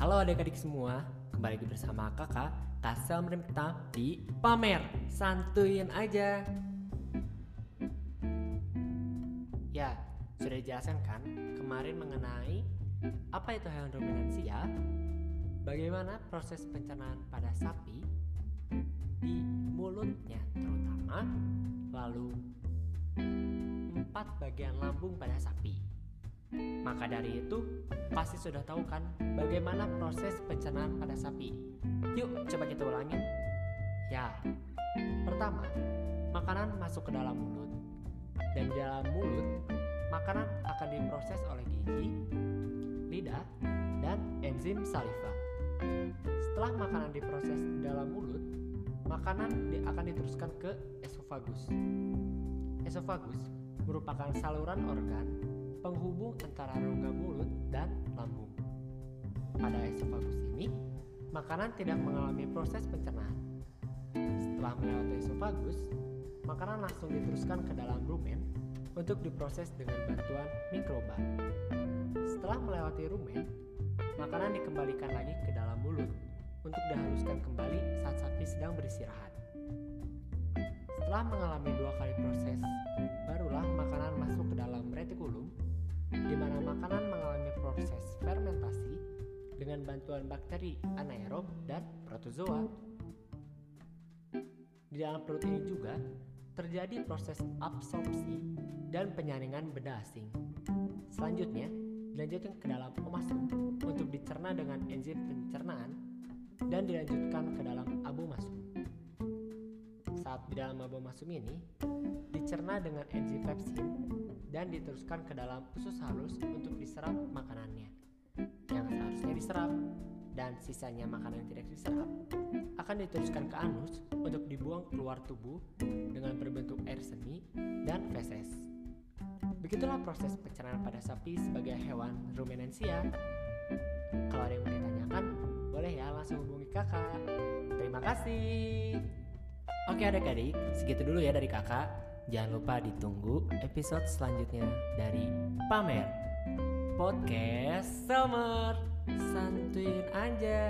Halo adik-adik semua, kembali lagi bersama kakak Kasel Merimta di Pamer. Santuin aja. Ya, sudah dijelaskan kan kemarin mengenai apa itu hewan ruminansia Bagaimana proses pencernaan pada sapi di mulutnya terutama? Lalu empat bagian lambung pada sapi maka dari itu, pasti sudah tahu kan bagaimana proses pencernaan pada sapi. Yuk, coba kita ulangin. Ya, pertama, makanan masuk ke dalam mulut. Dan di dalam mulut, makanan akan diproses oleh gigi, lidah, dan enzim saliva. Setelah makanan diproses di dalam mulut, makanan akan diteruskan ke esofagus. Esofagus merupakan saluran organ penghubung antara rongga mulut dan lambung. Pada esofagus ini, makanan tidak mengalami proses pencernaan. Setelah melewati esofagus, makanan langsung diteruskan ke dalam rumen untuk diproses dengan bantuan mikroba. Setelah melewati rumen, makanan dikembalikan lagi ke dalam mulut untuk dihaluskan kembali saat sapi sedang beristirahat. Setelah mengalami dua kali proses, barulah makanan masuk ke dalam retikulum di mana makanan mengalami proses fermentasi dengan bantuan bakteri anaerob dan protozoa. Di dalam perut ini juga terjadi proses absorpsi dan penyaringan benda asing. Selanjutnya, dilanjutkan ke dalam omasum untuk dicerna dengan enzim pencernaan dan dilanjutkan ke dalam abu masum. Di dalam abu masum ini, dicerna dengan enzim pepsin dan diteruskan ke dalam usus halus untuk diserap makanannya yang seharusnya diserap dan sisanya makanan yang tidak diserap akan diteruskan ke anus untuk dibuang keluar tubuh dengan berbentuk air seni dan feses. Begitulah proses pencernaan pada sapi sebagai hewan ruminansia. Kalau ada yang mau ditanyakan, boleh ya langsung hubungi kakak. Terima kasih. Oke adik-adik, segitu dulu ya dari kakak. Jangan lupa ditunggu episode selanjutnya dari Pamer Podcast Summer Santuin aja